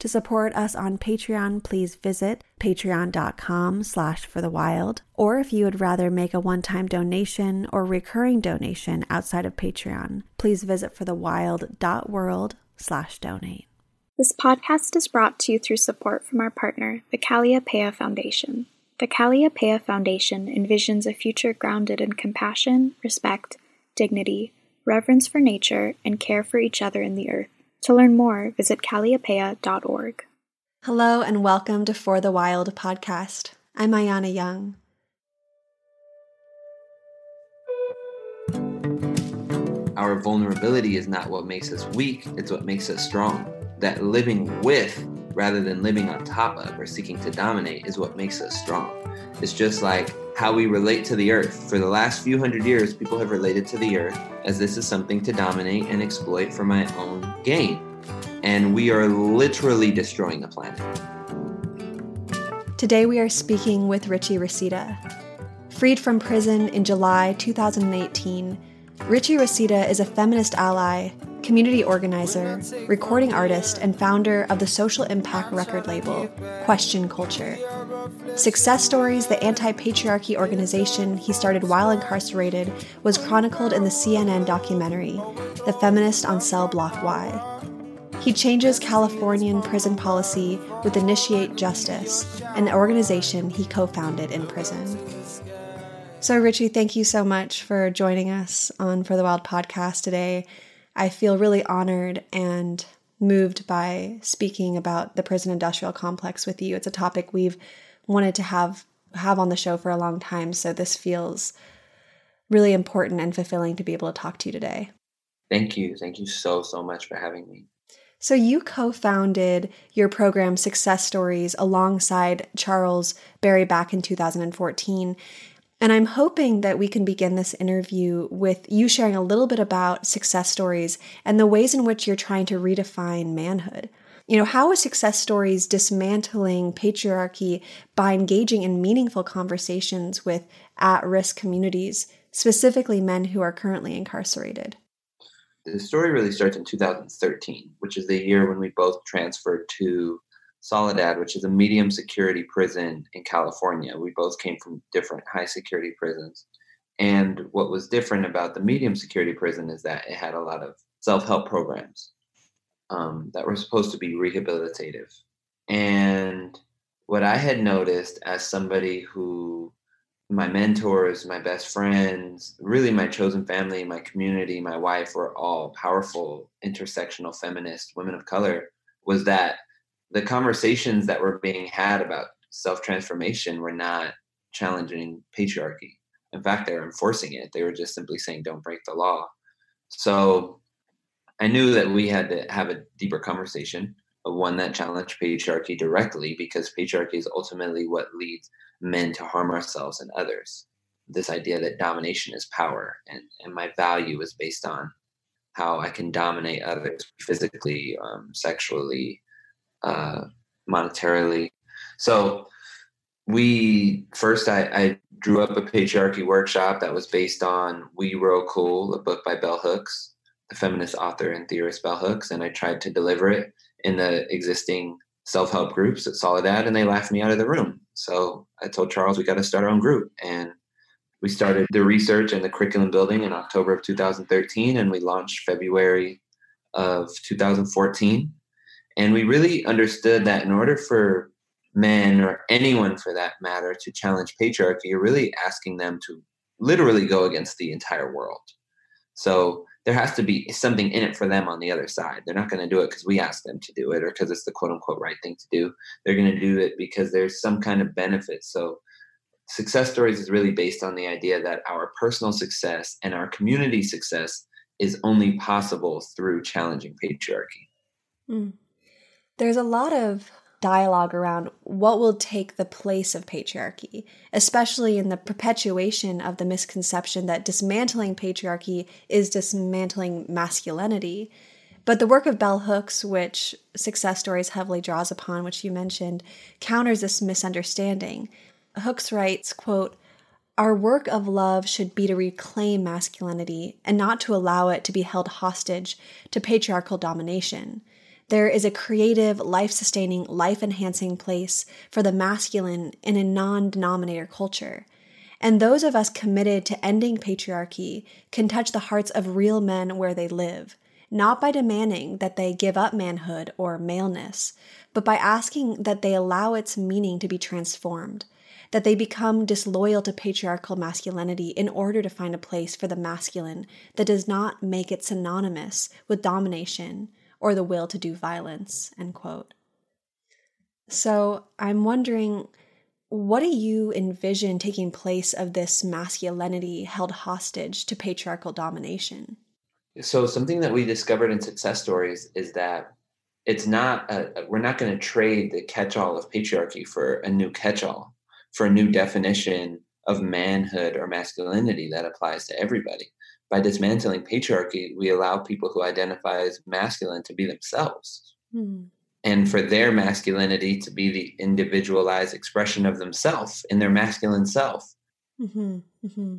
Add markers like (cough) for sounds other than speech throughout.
To support us on Patreon, please visit patreon.com slash for the wild. Or if you would rather make a one-time donation or recurring donation outside of Patreon, please visit forthewild.world slash donate. This podcast is brought to you through support from our partner, the Kalliopeia Foundation. The Kalliopeia Foundation envisions a future grounded in compassion, respect, dignity, reverence for nature, and care for each other in the earth. To learn more, visit kalliopeia.org. Hello and welcome to For the Wild podcast. I'm Ayana Young. Our vulnerability is not what makes us weak, it's what makes us strong. That living with rather than living on top of or seeking to dominate is what makes us strong. It's just like how we relate to the earth. For the last few hundred years, people have related to the earth as this is something to dominate and exploit for my own gain. And we are literally destroying the planet. Today, we are speaking with Richie Reseda. Freed from prison in July 2018, Richie Reseda is a feminist ally community organizer, recording artist, and founder of the social impact record label, Question Culture. Success Stories, the anti patriarchy organization he started while incarcerated, was chronicled in the CNN documentary, The Feminist on Cell Block Y. He changes Californian prison policy with Initiate Justice, an organization he co founded in prison. So, Richie, thank you so much for joining us on For the Wild podcast today. I feel really honored and moved by speaking about the prison industrial complex with you. It's a topic we've wanted to have have on the show for a long time, so this feels really important and fulfilling to be able to talk to you today. Thank you. Thank you so so much for having me. So you co-founded your program Success Stories alongside Charles Berry back in 2014 and I'm hoping that we can begin this interview with you sharing a little bit about success stories and the ways in which you're trying to redefine manhood. You know, how is success stories dismantling patriarchy by engaging in meaningful conversations with at risk communities, specifically men who are currently incarcerated? The story really starts in 2013, which is the year when we both transferred to Soledad, which is a medium security prison in California. We both came from different high security prisons. And what was different about the medium security prison is that it had a lot of self help programs um, that were supposed to be rehabilitative. And what I had noticed as somebody who, my mentors, my best friends, really my chosen family, my community, my wife were all powerful, intersectional feminist women of color, was that the conversations that were being had about self transformation were not challenging patriarchy. In fact, they were enforcing it. They were just simply saying, don't break the law. So I knew that we had to have a deeper conversation, one that challenged patriarchy directly, because patriarchy is ultimately what leads men to harm ourselves and others. This idea that domination is power, and, and my value is based on how I can dominate others physically, um, sexually, uh, monetarily. So we first I, I, drew up a patriarchy workshop that was based on We Real Cool, a book by Bell Hooks, the feminist author and theorist Bell Hooks, and I tried to deliver it in the existing self-help groups at Soledad, and they laughed me out of the room. So I told Charles we got to start our own group, and we started the research and the curriculum building in October of 2013, and we launched February of 2014 and we really understood that in order for men or anyone for that matter to challenge patriarchy, you're really asking them to literally go against the entire world. So there has to be something in it for them on the other side. They're not going to do it because we asked them to do it or because it's the quote unquote right thing to do. They're going to do it because there's some kind of benefit. So success stories is really based on the idea that our personal success and our community success is only possible through challenging patriarchy. Mm. There's a lot of dialogue around what will take the place of patriarchy, especially in the perpetuation of the misconception that dismantling patriarchy is dismantling masculinity. But the work of Bell Hooks, which Success Stories heavily draws upon, which you mentioned, counters this misunderstanding. Hooks writes, quote, our work of love should be to reclaim masculinity and not to allow it to be held hostage to patriarchal domination. There is a creative, life sustaining, life enhancing place for the masculine in a non dominator culture. And those of us committed to ending patriarchy can touch the hearts of real men where they live, not by demanding that they give up manhood or maleness, but by asking that they allow its meaning to be transformed, that they become disloyal to patriarchal masculinity in order to find a place for the masculine that does not make it synonymous with domination or the will to do violence, end quote. So I'm wondering, what do you envision taking place of this masculinity held hostage to patriarchal domination? So something that we discovered in success stories is that it's not a, we're not going to trade the catch-all of patriarchy for a new catch-all for a new definition of manhood or masculinity that applies to everybody by dismantling patriarchy, we allow people who identify as masculine to be themselves. Mm. And for their masculinity to be the individualized expression of themselves in their masculine self. Mm-hmm. Mm-hmm.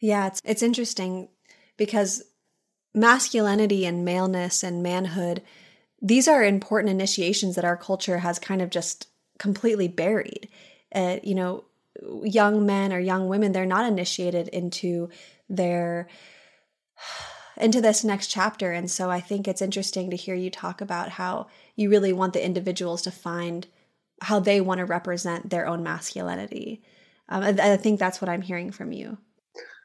Yeah, it's it's interesting because masculinity and maleness and manhood, these are important initiations that our culture has kind of just completely buried. Uh, you know, young men or young women, they're not initiated into their into this next chapter. And so I think it's interesting to hear you talk about how you really want the individuals to find how they want to represent their own masculinity. Um, I, I think that's what I'm hearing from you.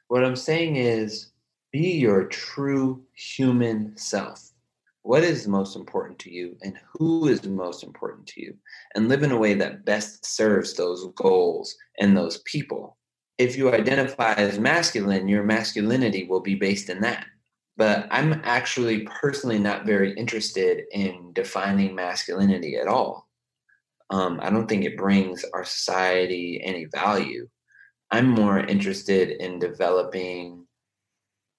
What I'm saying is be your true human self. What is most important to you and who is most important to you? And live in a way that best serves those goals and those people if you identify as masculine, your masculinity will be based in that. But I'm actually personally not very interested in defining masculinity at all. Um, I don't think it brings our society any value. I'm more interested in developing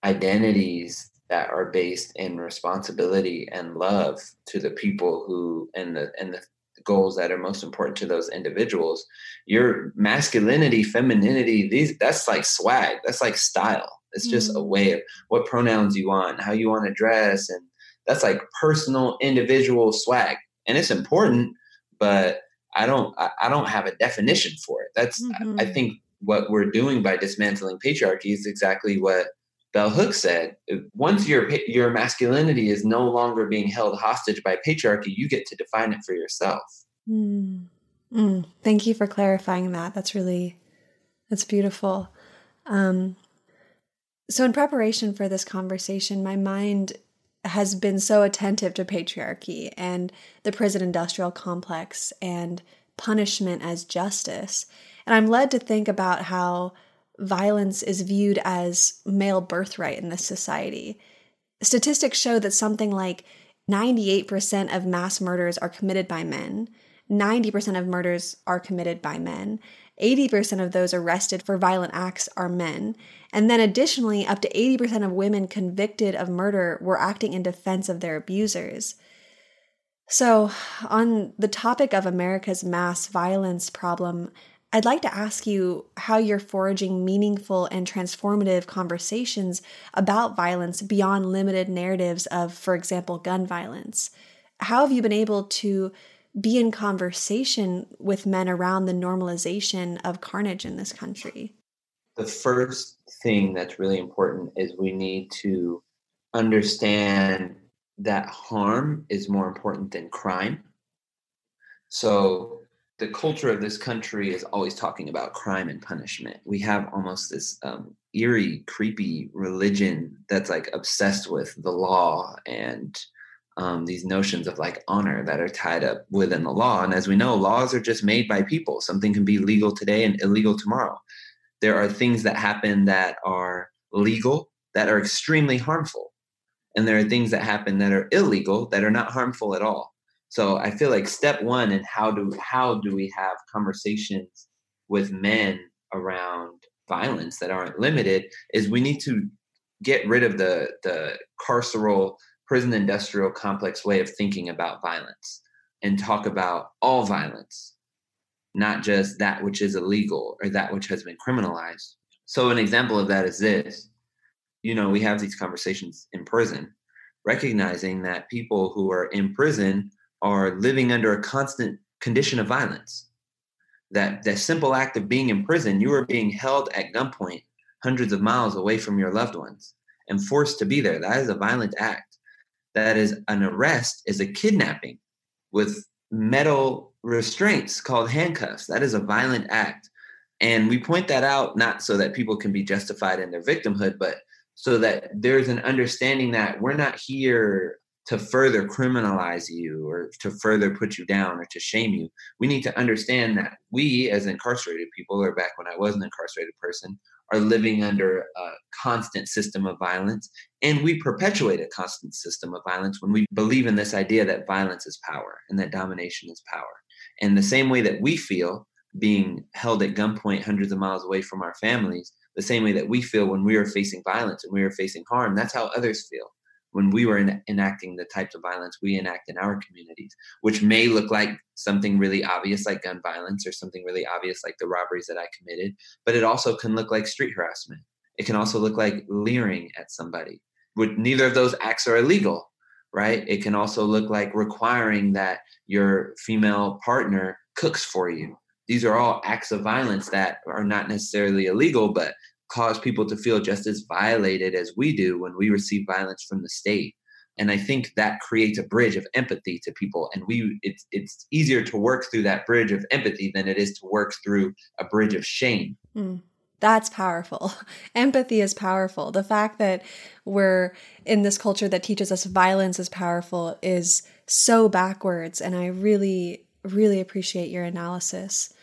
identities that are based in responsibility and love to the people who and the and the goals that are most important to those individuals your masculinity femininity these that's like swag that's like style it's just mm-hmm. a way of what pronouns you want how you want to dress and that's like personal individual swag and it's important but i don't i, I don't have a definition for it that's mm-hmm. I, I think what we're doing by dismantling patriarchy is exactly what Bell Hooks said, once your your masculinity is no longer being held hostage by patriarchy, you get to define it for yourself. Mm. Mm. Thank you for clarifying that. That's really that's beautiful. Um, so, in preparation for this conversation, my mind has been so attentive to patriarchy and the prison industrial complex and punishment as justice. And I'm led to think about how violence is viewed as male birthright in this society. Statistics show that something like 98% of mass murders are committed by men, 90% of murders are committed by men, 80% of those arrested for violent acts are men, and then additionally, up to 80% of women convicted of murder were acting in defense of their abusers. So, on the topic of America's mass violence problem, I'd like to ask you how you're foraging meaningful and transformative conversations about violence beyond limited narratives of, for example, gun violence. How have you been able to be in conversation with men around the normalization of carnage in this country? The first thing that's really important is we need to understand that harm is more important than crime. So the culture of this country is always talking about crime and punishment. We have almost this um, eerie, creepy religion that's like obsessed with the law and um, these notions of like honor that are tied up within the law. And as we know, laws are just made by people. Something can be legal today and illegal tomorrow. There are things that happen that are legal that are extremely harmful. and there are things that happen that are illegal that are not harmful at all so i feel like step one and how do how do we have conversations with men around violence that aren't limited is we need to get rid of the the carceral prison industrial complex way of thinking about violence and talk about all violence not just that which is illegal or that which has been criminalized. So an example of that is this. You know we have these conversations in prison recognizing that people who are in prison are living under a constant condition of violence that that simple act of being in prison, you are being held at gunpoint hundreds of miles away from your loved ones and forced to be there. That is a violent act. That is an arrest, is a kidnapping with metal restraints called handcuffs. That is a violent act. And we point that out not so that people can be justified in their victimhood, but so that there's an understanding that we're not here to further criminalize you or to further put you down or to shame you. We need to understand that we, as incarcerated people, or back when I was an incarcerated person, are living under a constant system of violence. And we perpetuate a constant system of violence when we believe in this idea that violence is power and that domination is power. And the same way that we feel being held at gunpoint hundreds of miles away from our families, the same way that we feel when we are facing violence and we are facing harm, that's how others feel when we were in, enacting the types of violence we enact in our communities, which may look like something really obvious like gun violence or something really obvious like the robberies that I committed, but it also can look like street harassment. It can also look like leering at somebody. With neither of those acts are illegal, right? It can also look like requiring that your female partner cooks for you. These are all acts of violence that are not necessarily illegal, but cause people to feel just as violated as we do when we receive violence from the state. And i think that creates a bridge of empathy to people and we it's it's easier to work through that bridge of empathy than it is to work through a bridge of shame. Mm, that's powerful. (laughs) Empathy is powerful. The fact that we're in this culture that teaches us violence is powerful is so backwards and i really really appreciate your analysis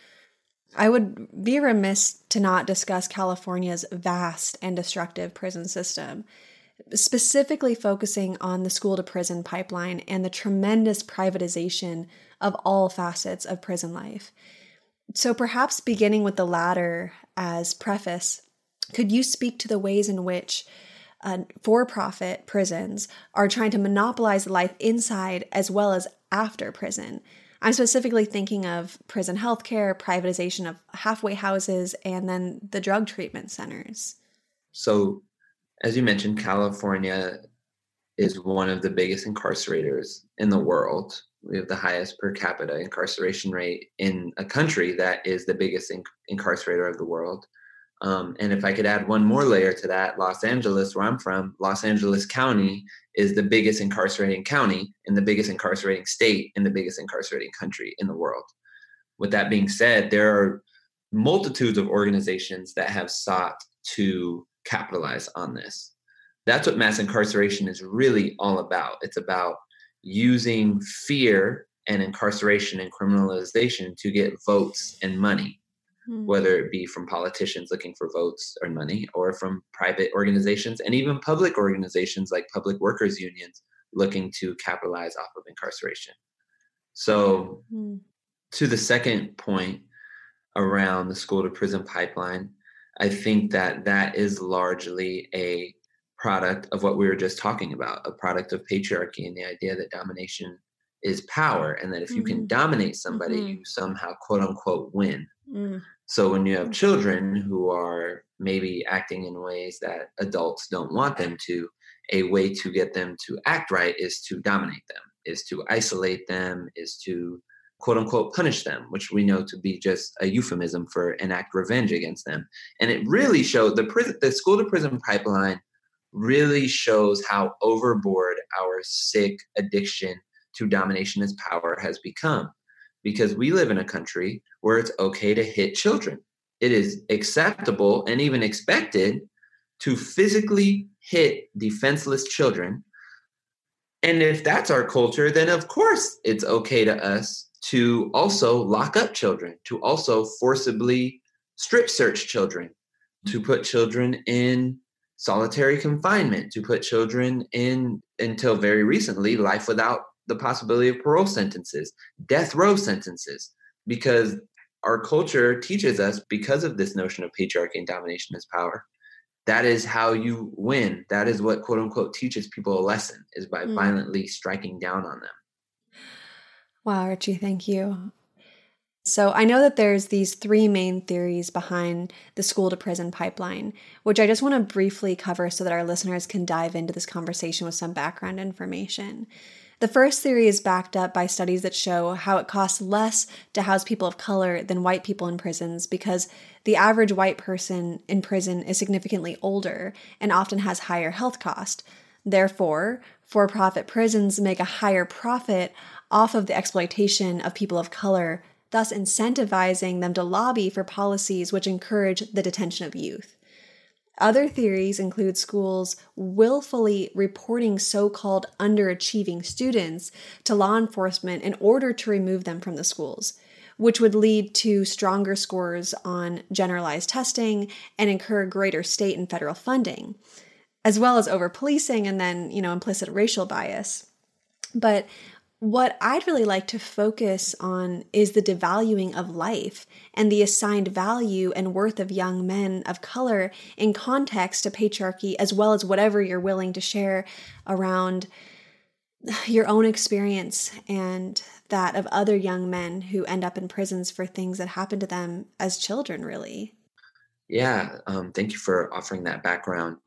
I would be remiss to not discuss California's vast and destructive prison system, specifically focusing on the school to prison pipeline and the tremendous privatization of all facets of prison life. So, perhaps beginning with the latter as preface, could you speak to the ways in which uh, for profit prisons are trying to monopolize life inside as well as after prison? I'm specifically thinking of prison healthcare, privatization of halfway houses, and then the drug treatment centers. So, as you mentioned, California is one of the biggest incarcerators in the world. We have the highest per capita incarceration rate in a country that is the biggest inc- incarcerator of the world. Um, and if I could add one more layer to that, Los Angeles, where I'm from, Los Angeles County is the biggest incarcerating county and the biggest incarcerating state and the biggest incarcerating country in the world. With that being said, there are multitudes of organizations that have sought to capitalize on this. That's what mass incarceration is really all about. It's about using fear and incarceration and criminalization to get votes and money mm. whether it be from politicians looking for votes or money or from private organizations and even public organizations like public workers unions looking to capitalize off of incarceration. So, mm. to the second point around the school to prison pipeline, I think that that is largely a product of what we were just talking about a product of patriarchy and the idea that domination is power and that if you can mm-hmm. dominate somebody mm-hmm. you somehow quote unquote win mm. So when you have children who are maybe acting in ways that adults don't want them to, a way to get them to act right is to dominate them, is to isolate them, is to quote unquote punish them, which we know to be just a euphemism for enact revenge against them. And it really showed the prison, the school to prison pipeline really shows how overboard our sick addiction to domination as power has become because we live in a country where it's okay to hit children. It is acceptable and even expected to physically hit defenseless children. And if that's our culture, then of course it's okay to us to also lock up children, to also forcibly strip search children, to mm-hmm. put children in solitary confinement to put children in until very recently life without the possibility of parole sentences, death row sentences, because our culture teaches us because of this notion of patriarchy and domination as power. That is how you win. That is what quote unquote teaches people a lesson is by mm. violently striking down on them. Wow, Richie, thank you. So I know that there's these three main theories behind the school to prison pipeline, which I just want to briefly cover so that our listeners can dive into this conversation with some background information. The first theory is backed up by studies that show how it costs less to house people of color than white people in prisons because the average white person in prison is significantly older and often has higher health cost. Therefore, for profit prisons make a higher profit off of the exploitation of people of color thus incentivizing them to lobby for policies which encourage the detention of youth. Other theories include schools willfully reporting so called underachieving students to law enforcement in order to remove them from the schools, which would lead to stronger scores on generalized testing and incur greater state and federal funding, as well as over policing and then, you know, implicit racial bias. But what I'd really like to focus on is the devaluing of life and the assigned value and worth of young men of color in context to patriarchy, as well as whatever you're willing to share around your own experience and that of other young men who end up in prisons for things that happen to them as children, really. Yeah, um, thank you for offering that background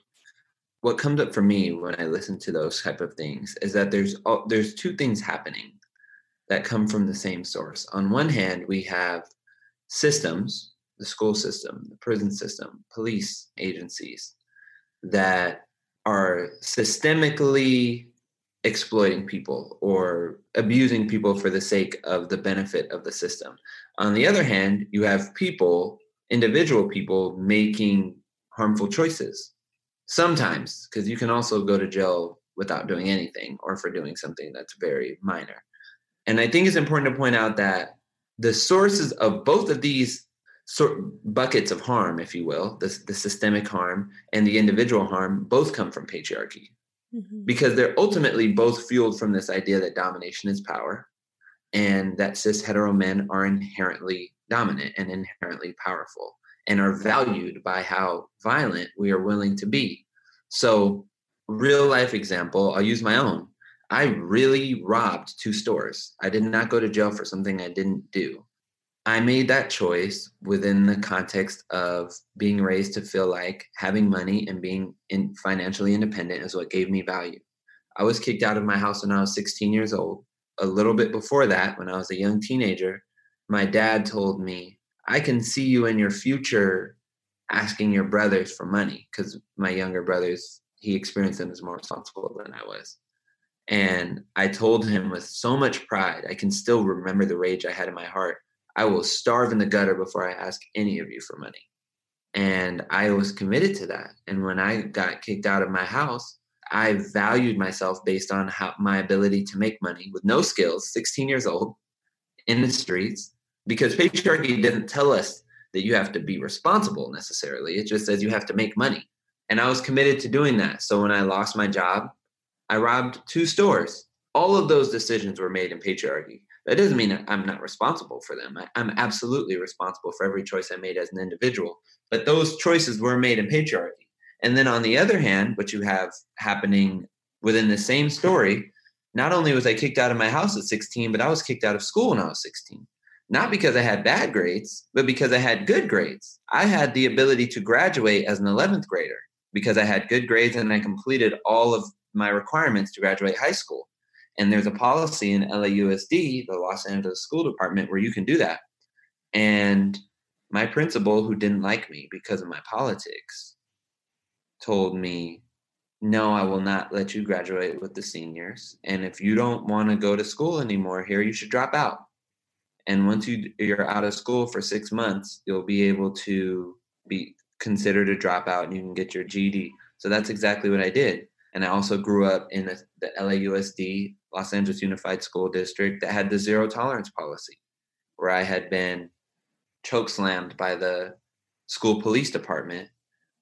what comes up for me when I listen to those type of things is that there's there's two things happening that come from the same source. On one hand, we have systems, the school system, the prison system, police agencies that are systemically exploiting people or abusing people for the sake of the benefit of the system. On the other hand, you have people, individual people making harmful choices sometimes because you can also go to jail without doing anything or for doing something that's very minor. And i think it's important to point out that the sources of both of these sort buckets of harm if you will the, the systemic harm and the individual harm both come from patriarchy. Mm-hmm. because they're ultimately both fueled from this idea that domination is power and that cis hetero men are inherently dominant and inherently powerful and are valued by how violent we are willing to be. So, real life example, I'll use my own. I really robbed two stores. I did not go to jail for something I didn't do. I made that choice within the context of being raised to feel like having money and being in financially independent is what gave me value. I was kicked out of my house when I was 16 years old. A little bit before that, when I was a young teenager, my dad told me, I can see you in your future asking your brothers for money because my younger brothers, he experienced them as more responsible than I was. And I told him with so much pride, I can still remember the rage I had in my heart. I will starve in the gutter before I ask any of you for money. And I was committed to that. And when I got kicked out of my house, I valued myself based on how my ability to make money with no skills, 16 years old, in the streets, because patriarchy doesn't tell us that you have to be responsible necessarily. It just says you have to make money. And I was committed to doing that. So when I lost my job, I robbed two stores. All of those decisions were made in patriarchy. That doesn't mean I'm not responsible for them. I, am absolutely responsible for every choice I made as an individual. But those choices were made in patriarchy. And then on the other hand, what you have happening within the same story, not only was I kicked out of my house at 16, but I was kicked out of school when I was 16 not because I had bad grades, but because I had good grades. I had the ability to graduate as an 11th grader because I had good grades and I completed all of my requirements to graduate high school. And there's a policy in LAUSD, the Los Angeles School Department, where you can do that. And my principal, who didn't like me because of my politics, told me, No, I will not let you graduate with the seniors. And if you don't want to go to school anymore here, you should drop out and once you you're out of school for six months you'll be able to be considered a dropout and you can get your ged so that's exactly what i did and i also grew up in the, the lausd los angeles unified school district that had the zero tolerance policy where i had been choke slammed by the school police department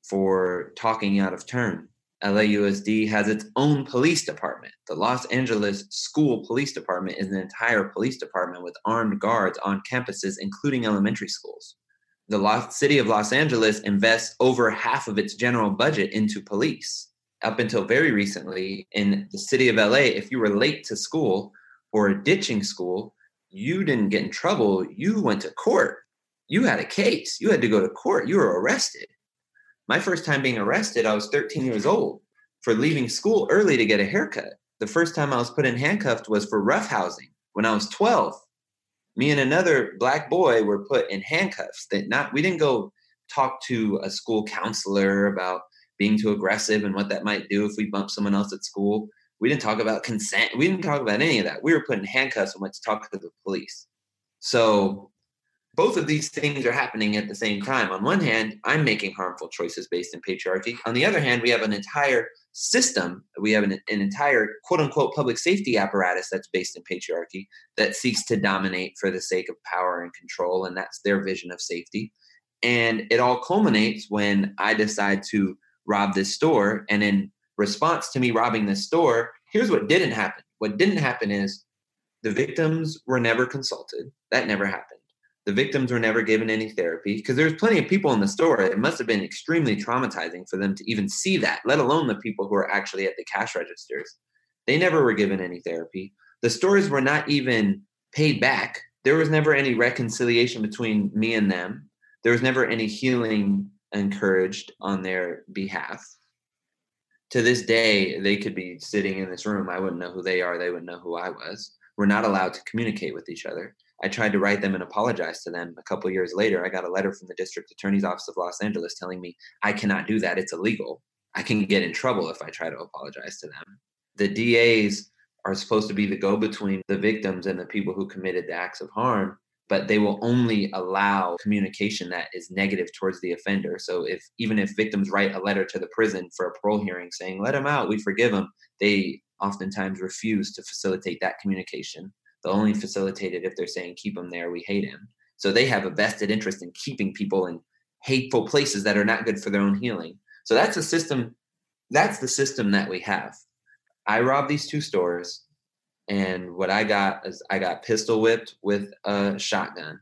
for talking out of turn. LAUSD has its own police department. The Los Angeles School Police Department is an entire police department with armed guards on campuses, including elementary schools. The city of Los Angeles invests over half of its general budget into police. Up until very recently, in the city of LA, if you were late to school or ditching school, you didn't get in trouble. You went to court. You had a case. You had to go to court. You were arrested. My first time being arrested, I was 13 years mm-hmm. old for leaving school early to get a haircut. The first time I was put in handcuffs was for roughhousing when I was 12. Me and another black boy were put in handcuffs. That not we didn't go talk to a school counselor about being too aggressive and what that might do if we bump someone else at school. We didn't talk about consent. We didn't talk about any of that. We were put in handcuffs and went to talk to the police. So both of these things are happening at the same time. On one hand, I'm making harmful choices based in patriarchy. On the other hand, we have an entire system, we have an, an, entire quote unquote public safety apparatus that's based in patriarchy that seeks to dominate for the sake of power and control. And that's their vision of safety. And it all culminates when I decide to rob this store. And in response to me robbing this store, here's what didn't happen. What didn't happen is the victims were never consulted. That never happened the victims were never given any therapy because there's plenty of people in the store. It must have been extremely traumatizing for them to even see that, let alone the people who are actually at the cash registers. They never were given any therapy. The stores were not even paid back. There was never any reconciliation between me and them. There was never any healing encouraged on their behalf. To this day, they could be sitting in this room. I wouldn't know who they are. They wouldn't know who I was. We're not allowed to communicate with each other. I tried to write them and apologize to them. A couple years later, I got a letter from the district attorney's office of Los Angeles telling me I cannot do that. It's illegal. I can get in trouble if I try to apologize to them. The DAs are supposed to be the go between the victims and the people who committed the acts of harm, but they will only allow communication that is negative towards the offender. So if even if victims write a letter to the prison for a parole hearing saying, let him out, we forgive him, they oftentimes refuse to facilitate that communication They'll only facilitate it if they're saying, keep him there, we hate him. So they have a vested interest in keeping people in hateful places that are not good for their own healing. So that's a system, that's the system that we have. I robbed these two stores, and what I got is I got pistol whipped with a shotgun,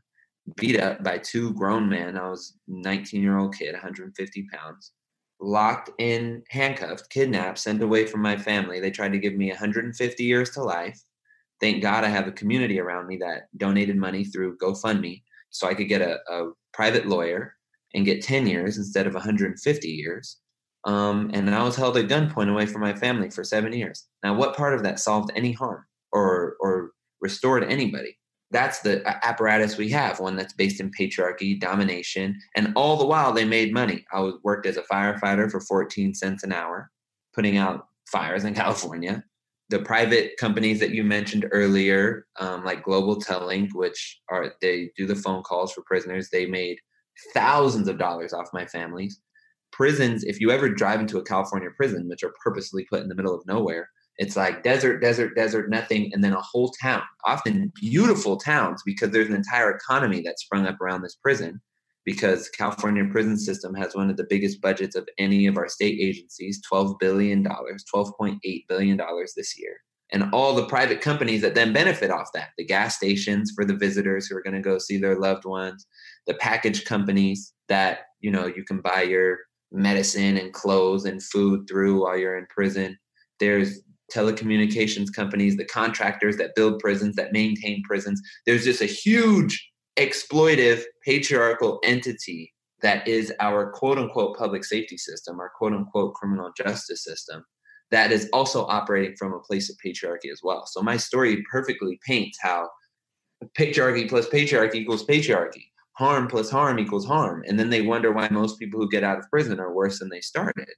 beat up by two grown men. I was 19 year old kid, 150 pounds, locked in handcuffed, kidnapped, sent away from my family. They tried to give me 150 years to life thank God I have a community around me that donated money through GoFundMe so I could get a, a private lawyer and get 10 years instead of 150 years. Um, and I was held at gunpoint away from my family for seven years. Now, what part of that solved any harm or, or restored anybody? That's the apparatus we have, one that's based in patriarchy, domination, and all the while they made money. I was, worked as a firefighter for 14 cents an hour, putting out fires in (laughs) California the private companies that you mentioned earlier, um, like Global Tel Link, which are they do the phone calls for prisoners, they made thousands of dollars off my families. Prisons, if you ever drive into a California prison, which are purposely put in the middle of nowhere, it's like desert, desert, desert, nothing, and then a whole town, often beautiful towns, because there's an entire economy that sprung up around this prison because the California prison system has one of the biggest budgets of any of our state agencies, $12 billion, $12.8 billion this year. And all the private companies that then benefit off that, the gas stations for the visitors who are going to go see their loved ones, the package companies that, you know, you can buy your medicine and clothes and food through while you're in prison. There's telecommunications companies, the contractors that build prisons, that maintain prisons. There's just a huge exploitive patriarchal entity that is our quote unquote public safety system, our quote unquote criminal justice system, that is also operating from a place of patriarchy as well. So my story perfectly paints how patriarchy plus patriarchy equals patriarchy, harm plus harm equals harm. And then they wonder why most people who get out of prison are worse than they started.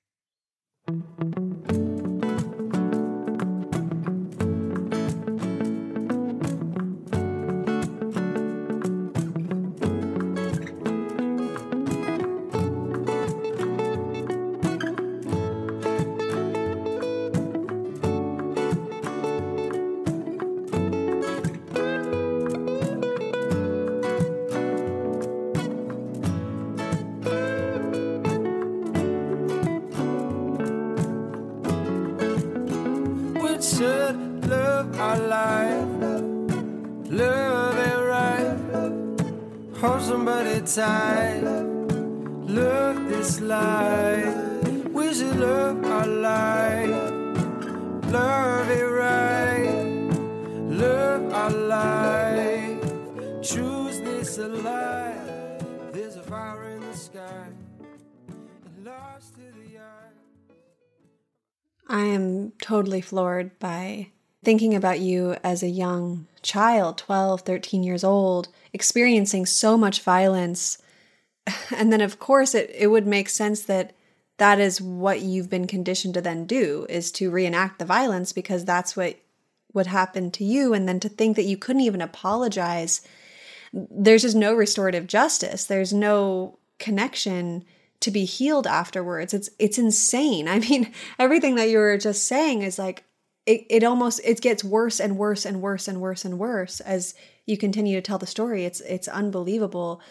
Look this life. We should love our life. Love it right. Love our life. Choose this alive. There's a fire in the sky. Lost to the eye. I am totally floored by thinking about you as a young child, 12, 13 years old, experiencing so much violence. (laughs) And then, of course, it, it would make sense that that is what you've been conditioned to then do is to reenact the violence because that's what would happen to you. And then to think that you couldn't even apologize. There's just no restorative justice. There's no connection to be healed afterwards. It's it's insane. (laughs) I mean, everything that you were just saying is like it, it almost it gets worse and worse and worse and worse and worse as you continue to tell the story. It's it's unbelievable.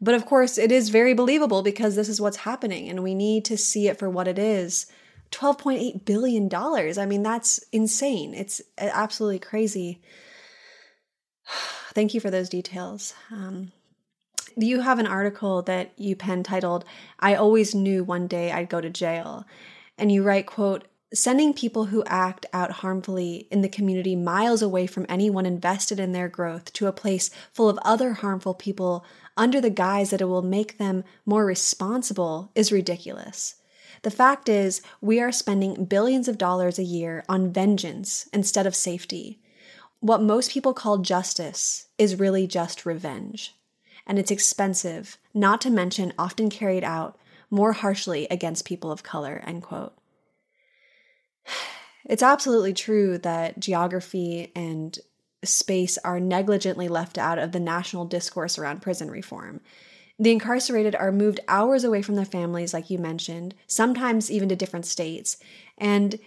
But of course, it is very believable because this is what's happening and we need to see it for what it is. $12.8 billion. I mean, that's insane. It's absolutely crazy. (sighs) Thank you for those details. Um, you have an article that you pen titled, I Always Knew One Day I'd Go to Jail. And you write, quote, sending people who act out harmfully in the community miles away from anyone invested in their growth to a place full of other harmful people under the guise that it will make them more responsible is ridiculous. The fact is, we are spending billions of dollars a year on vengeance instead of safety. What most people call justice is really just revenge. And it's expensive, not to mention often carried out more harshly against people of color. End quote. It's absolutely true that geography and space are negligently left out of the national discourse around prison reform. The incarcerated are moved hours away from their families, like you mentioned, sometimes even to different states. And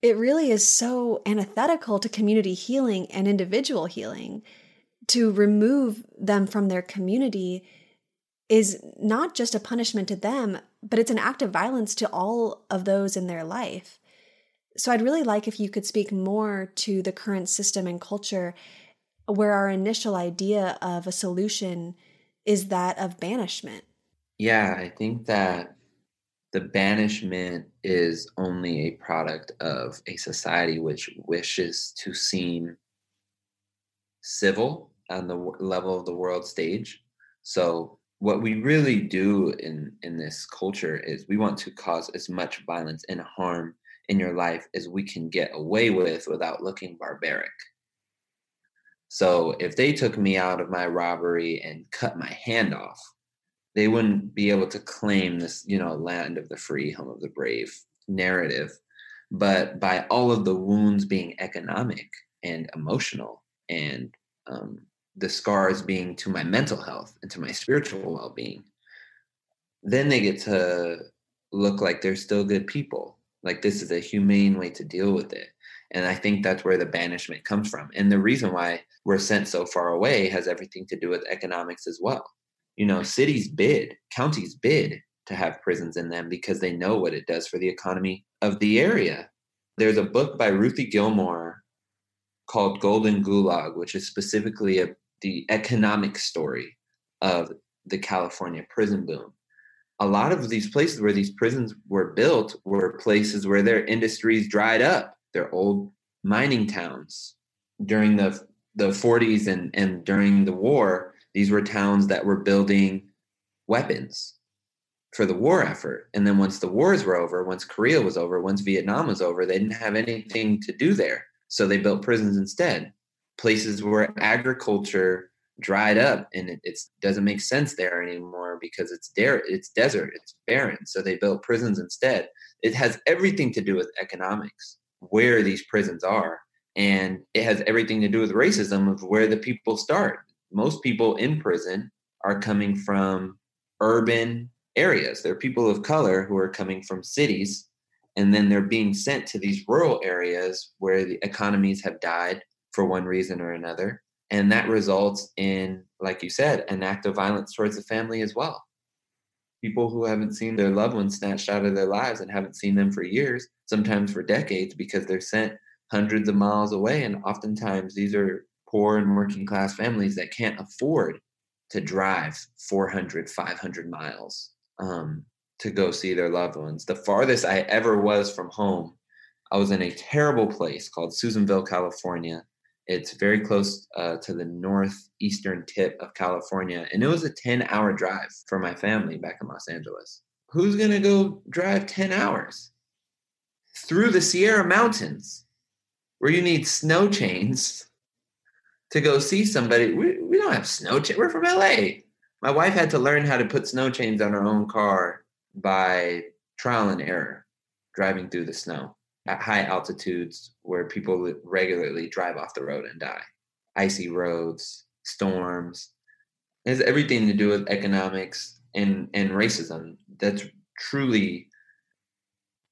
it really is so antithetical to community healing and individual healing. To remove them from their community is not just a punishment to them, but it's an act of violence to all of those in their life. So I'd really like if you could speak more to the current system and culture where our initial idea of a solution is that of banishment. Yeah, I think that the banishment is only a product of a society which wishes to seem civil on the level of the world stage. So what we really do in in this culture is we want to cause as much violence and harm in your life as we can get away with without looking barbaric. So if they took me out of my robbery and cut my hand off, they wouldn't be able to claim this, you know, land of the free, home of the brave narrative. But by all of the wounds being economic and emotional, and um, the scars being to my mental health and to my spiritual well being, then they get to look like they're still good people like this is a humane way to deal with it. And I think that's where the banishment comes from. And the reason why we're sent so far away has everything to do with economics as well. You know, cities bid, counties bid to have prisons in them because they know what it does for the economy of the area. There's a book by Ruthie Gilmore called Golden Gulag, which is specifically a, the economic story of the California prison boom a lot of these places where these prisons were built were places where their industries dried up. They're old mining towns. During the the 40s and, and during the war, these were towns that were building weapons for the war effort. And then once the wars were over, once Korea was over, once Vietnam was over, they didn't have anything to do there. So they built prisons instead. Places where agriculture dried mm-hmm. up and it it's, doesn't make sense there anymore because it's there it's desert it's barren so they built prisons instead. It has everything to do with economics where these prisons are and it has everything to do with racism of where the people start. Most people in prison are coming from urban areas. They're people of color who are coming from cities and then they're being sent to these rural areas where the economies have died for one reason or another and that results in like you said an act of violence towards the family as well people who haven't seen their loved ones snatched out of their lives and haven't seen them for years sometimes for decades because they're sent hundreds of miles away and oftentimes these are poor and working class families that can't afford to drive 400, 500 miles um, to go see their loved ones. The farthest I ever was from home, I was in a terrible place called Susanville, California. It's very close uh, to the northeastern tip of California, and it was a 10 hour drive for my family back in Los Angeles. Who's going to go drive 10 hours through the Sierra Mountains where you need snow chains to go see somebody? We, we don't have snow chains. We're from LA. My wife had to learn how to put snow chains on her own car by trial and error driving through the snow at high altitudes where people regularly drive off the road and die. Icy roads, storms. It has everything to do with economics and, and racism. That's truly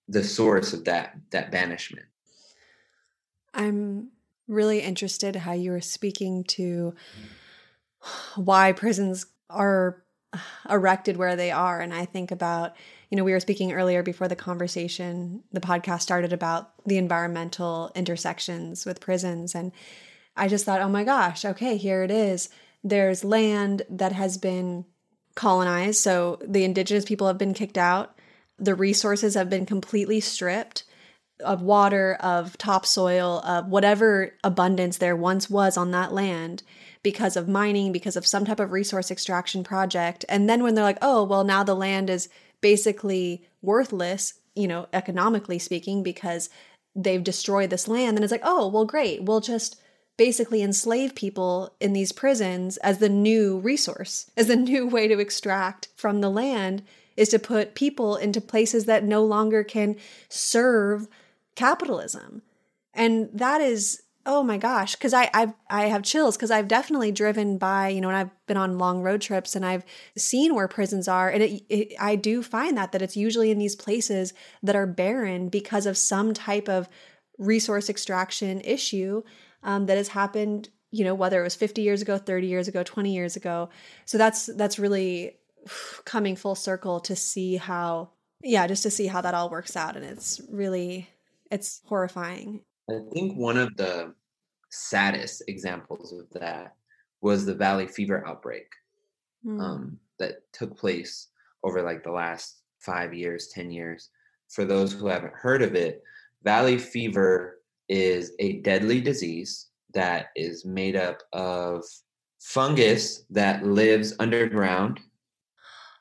the source of that that banishment. I'm really interested how you were speaking to why prisons are erected where they are and I think about you know, we were speaking earlier before the conversation, the podcast started about the environmental intersections with prisons. And I just thought, oh my gosh, okay, here it is. There's land that has been colonized. So the indigenous people have been kicked out. The resources have been completely stripped of water, of topsoil, of whatever abundance there once was on that land because of mining, because of some type of resource extraction project. And then when they're like, oh, well, now the land is basically worthless, you know, economically speaking, because they've destroyed this land, then it's like, oh, well, great. We'll just basically enslave people in these prisons as the new resource, as the (laughs) new way to extract from the land is to put people into places that no longer can serve capitalism. And that is oh my gosh because i I've, i have chills because i've definitely driven by you know and i've been on long road trips and i've seen where prisons are and it, it, i do find that that it's usually in these places that are barren because of some type of resource extraction issue um, that has happened you know whether it was 50 years ago 30 years ago 20 years ago. So that's that's really coming full circle to see how yeah just to see how that all works out and it's really it's horrifying I think one of the saddest examples of that was the valley fever outbreak mm. um, that took place over like the last five years, 10 years. For those who haven't heard of it, valley fever is a deadly disease that is made up of fungus that lives underground.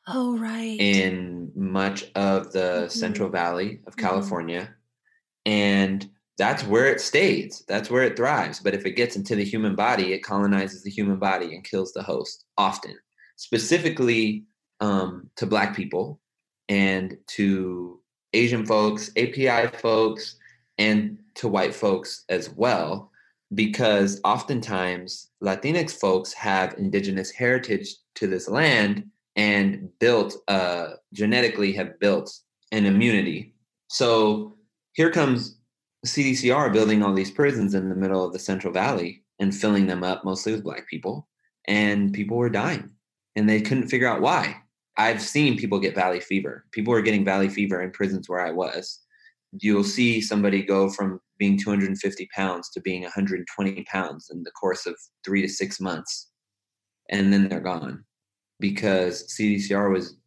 Oh, right. In much of the mm-hmm. Central Valley of mm-hmm. California. Mm-hmm. And that's where it stays. That's where it thrives. But if it gets into the human body, it colonizes the human body and kills the host often, specifically um, to Black people and to Asian folks, API folks, and to white folks as well, because oftentimes Latinx folks have indigenous heritage to this land and built, uh, genetically have built an immunity. So here comes CDCR building all these prisons in the middle of the Central Valley and filling them up mostly with black people, and people were dying, and they couldn't figure out why. I've seen people get valley fever. People were getting valley fever in prisons where I was. You'll see somebody go from being 250 pounds to being 120 pounds in the course of three to six months, and then they're gone because CDCR was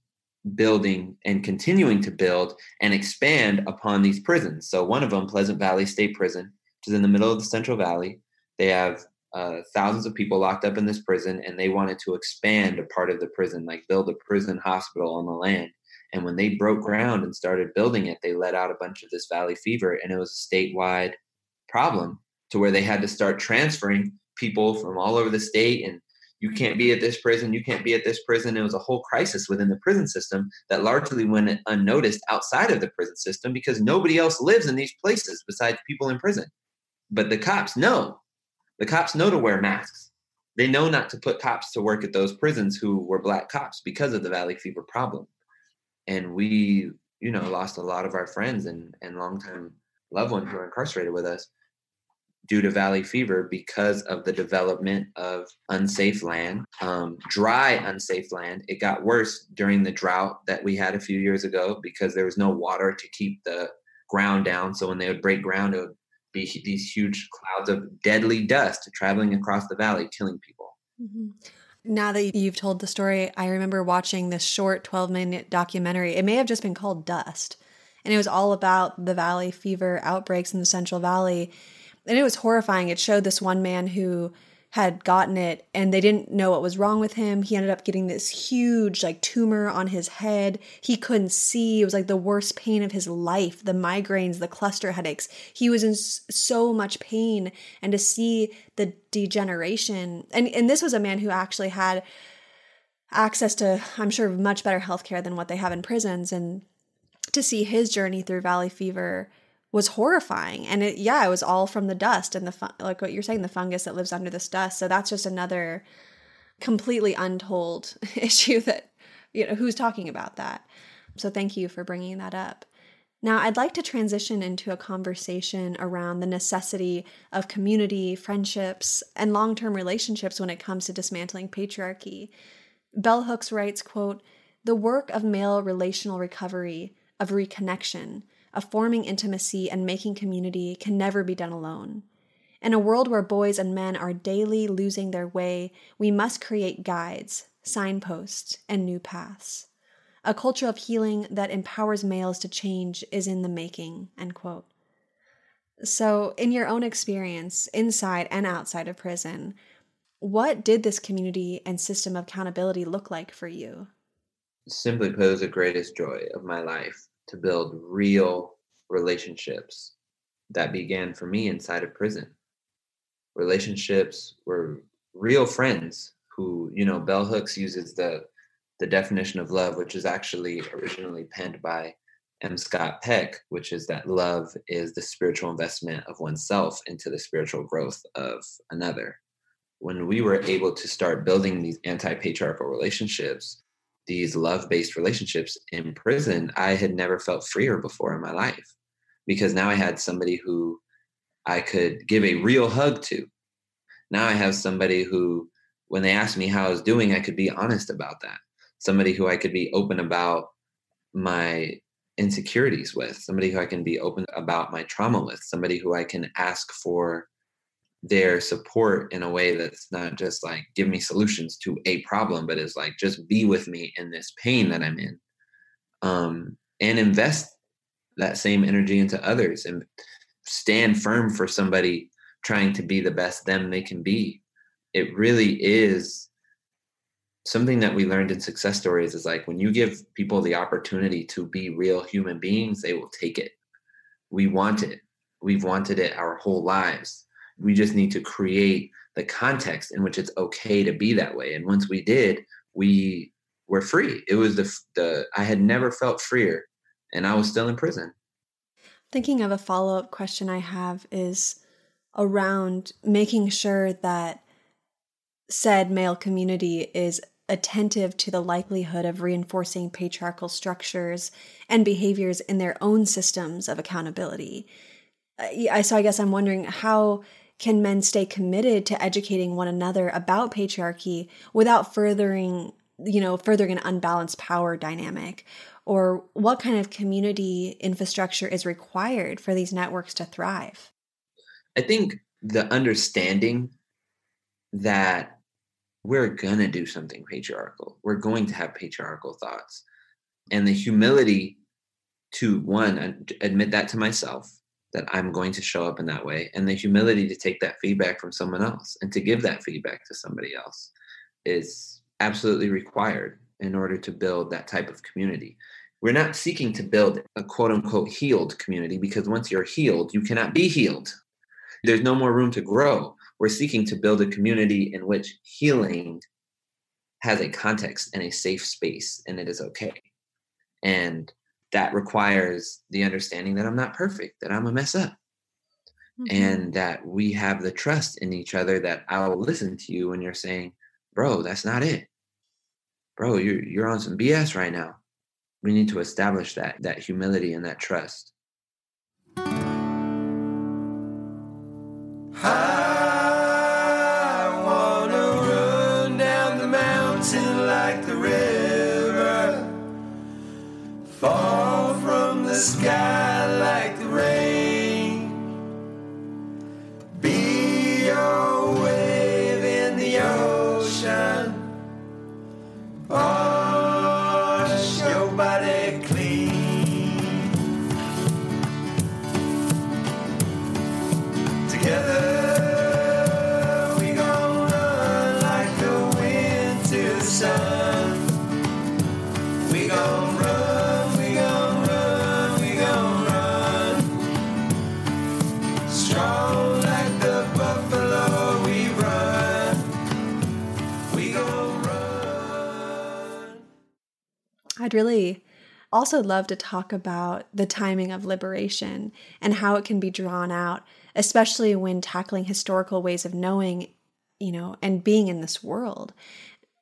building and continuing to build and expand upon these prisons. So one of them, Pleasant Valley State Prison, which is in the middle of the Central Valley, they have uh, thousands of people locked up in this prison, and they wanted to expand a part of the prison, like build a prison hospital on the land. And when they broke ground and started building it, they let out a bunch of this valley fever, and it was a statewide problem to where they had to start transferring people from all over the state and you can't be at this prison, you can't be at this prison. It was a whole crisis within the prison system that largely went unnoticed outside of the prison system because nobody else lives in these places besides people in prison. But the cops know. The cops know to wear masks. They know not to put cops to work at those prisons who were black cops because of the Valley Fever problem. And we, you know, lost a lot of our friends and, and longtime loved ones who are incarcerated with us due to valley fever because of the development of unsafe land, um, dry unsafe land. It got worse during the drought that we had a few years ago because there was no water to keep the ground down. So when they would break ground, it would be these huge clouds of deadly dust traveling across the valley, killing people. Mm-hmm. Now that you've told the story, I remember watching this short 12 minute documentary. It may have just been called Dust. And it was all about the valley fever outbreaks in the Central Valley. And it was horrifying. It showed this one man who had gotten it and they didn't know what was wrong with him. He ended up getting this huge like tumor on his head. He couldn't see. It was like the worst pain of his life. The migraines, the cluster headaches. He was in so much pain and to see the degeneration and and this was a man who actually had access to I'm sure much better healthcare than what they have in prisons and to see his journey through valley fever was horrifying. And it, yeah, it was all from the dust and the fun, like what you're saying, the fungus that lives under this dust. So that's just another completely untold (laughs) issue that you know who's talking about that. So thank you for bringing that up. Now, I'd like to transition into a conversation around the necessity of community, friendships, and long-term relationships when it comes to dismantling patriarchy. Bell Hooks writes, quote, "The work of male relational recovery, of reconnection, of forming intimacy and making community can never be done alone. In a world where boys and men are daily losing their way, we must create guides, signposts, and new paths. A culture of healing that empowers males to change is in the making. End quote. So, in your own experience, inside and outside of prison, what did this community and system of accountability look like for you? Simply put, it was the greatest joy of my life to build real relationships that began for me inside of prison. Relationships were real friends who, you know, Bell Hooks uses the the definition of love, which is actually originally penned by M. Scott Peck, which is that love is the spiritual investment of oneself into the spiritual growth of another. When we were able to start building these anti patriarchal relationships, these love based relationships in prison, I had never felt freer before in my life because now I had somebody who I could give a real hug to. Now I have somebody who, when they asked me how I was doing, I could be honest about that. Somebody who I could be open about my insecurities with, somebody who I can be open about my trauma with, somebody who I can ask for their support in a way that's not just like give me solutions to a problem, but is like just be with me in this pain that I'm in. Um, and invest that same energy into others and stand firm for somebody trying to be the best them they can be. It really is something that we learned in success stories is like when you give people the opportunity to be real human beings, they will take it. We want it. We've wanted it our whole lives we just need to create the context in which it's okay to be that way. And once we did we were free. It was the the i had never felt freer and i was still in prison. Thinking of a follow-up question i have is around making sure that said male community is attentive to the likelihood of reinforcing patriarchal structures and behaviors in their own systems of accountability. So I guess I'm wondering how can men stay committed to educating one another about patriarchy without furthering you know furthering an unbalanced power dynamic? Or what kind of community infrastructure is required for these networks to thrive? I think the understanding that we're going to do something patriarchal we're going to have patriarchal thoughts. And the humility to one admit that to myself that I'm going to show up in that way and the humility to take that feedback from someone else and to give that feedback to somebody else is absolutely required in order to build that type of community. We're not seeking to build a quote unquote healed community because once you're healed, you cannot be healed. There's no more room to grow. We're seeking to build a community in which healing has a context and a safe space and it is okay. And that requires the understanding that I'm not perfect, that I'm a mess up. Mm-hmm. And that we have the trust in each other that I will listen to you when you're saying, bro, that's not it. Bro, you're you're on some BS right now. We need to establish that that humility and that trust. Sky I'd really also love to talk about the timing of liberation and how it can be drawn out, especially when tackling historical ways of knowing, you know, and being in this world.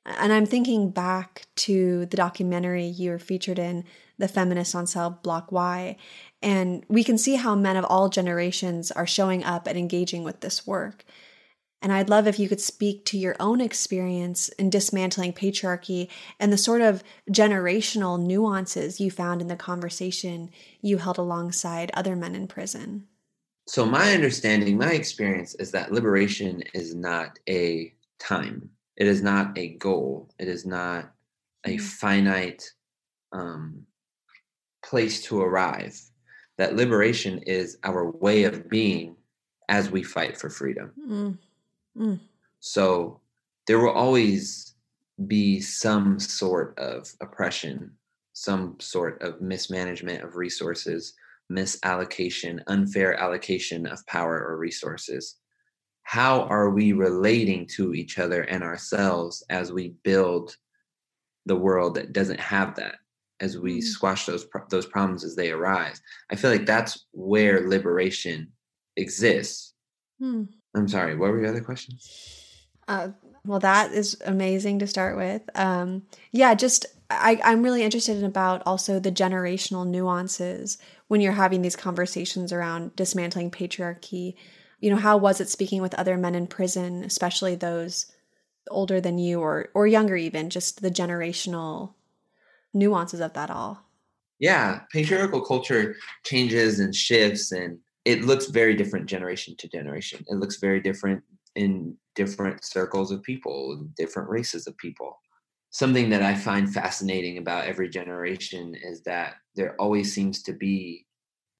And I'm thinking back to the documentary you were featured in, The Feminist on Cell Block Y, and we can see how men of all generations are showing up and engaging with this work. And I'd love if you could speak to your own experience in dismantling patriarchy and the sort of generational nuances you found in the conversation you held alongside other men in prison. So, my understanding, my experience is that liberation is not a time, it is not a goal, it is not a mm. finite um, place to arrive. That liberation is our way of being as we fight for freedom. Mm. Mm. So there will always be some sort of oppression, some sort of mismanagement of resources, misallocation, unfair allocation of power or resources. How are we relating to each other and ourselves as we build the world that doesn't have that? As we mm. squash those those problems as they arise, I feel like that's where liberation exists. Mm. I'm sorry. What were your other questions? Uh, well, that is amazing to start with. Um, yeah, just I, I'm really interested in about also the generational nuances when you're having these conversations around dismantling patriarchy. You know, how was it speaking with other men in prison, especially those older than you or or younger even, just the generational nuances of that all? Yeah, patriarchal culture changes and shifts and it looks very different generation to generation. It looks very different in different circles of people, different races of people. Something that I find fascinating about every generation is that there always seems to be